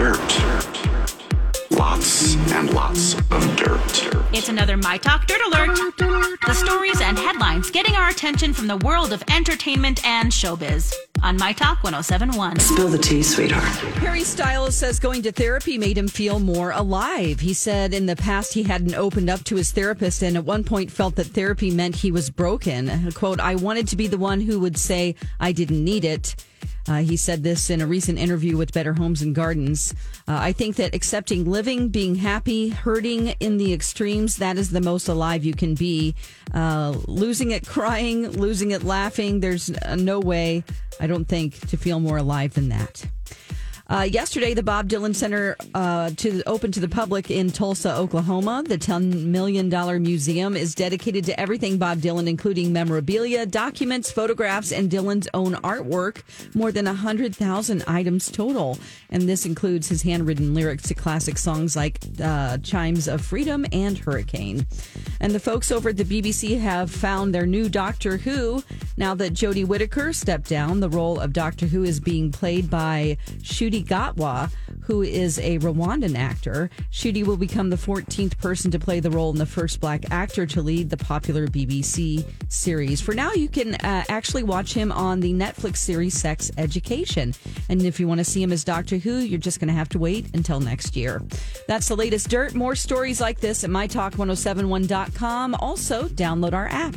Dirt. Lots and lots of dirt. It's another My Talk Dirt Alert. The stories and headlines getting our attention from the world of entertainment and showbiz on My Talk 1071. Spill the tea, sweetheart. Harry Styles says going to therapy made him feel more alive. He said in the past he hadn't opened up to his therapist and at one point felt that therapy meant he was broken. Quote, I wanted to be the one who would say I didn't need it. Uh, he said this in a recent interview with Better Homes and Gardens. Uh, I think that accepting living, being happy, hurting in the extremes, that is the most alive you can be. Uh, losing it crying, losing it laughing, there's uh, no way, I don't think, to feel more alive than that. Uh, yesterday, the Bob Dylan Center uh, to open to the public in Tulsa, Oklahoma. The $10 million museum is dedicated to everything Bob Dylan, including memorabilia, documents, photographs, and Dylan's own artwork. More than 100,000 items total. And this includes his handwritten lyrics to classic songs like uh, Chimes of Freedom and Hurricane. And the folks over at the BBC have found their new Doctor Who. Now that Jodie Whittaker stepped down, the role of Doctor Who is being played by Ncuti Gatwa, who is a Rwandan actor. Shudi will become the 14th person to play the role and the first black actor to lead the popular BBC series. For now, you can uh, actually watch him on the Netflix series Sex Education. And if you want to see him as Doctor Who, you're just going to have to wait until next year. That's the latest dirt. More stories like this at mytalk1071.com. Also, download our app.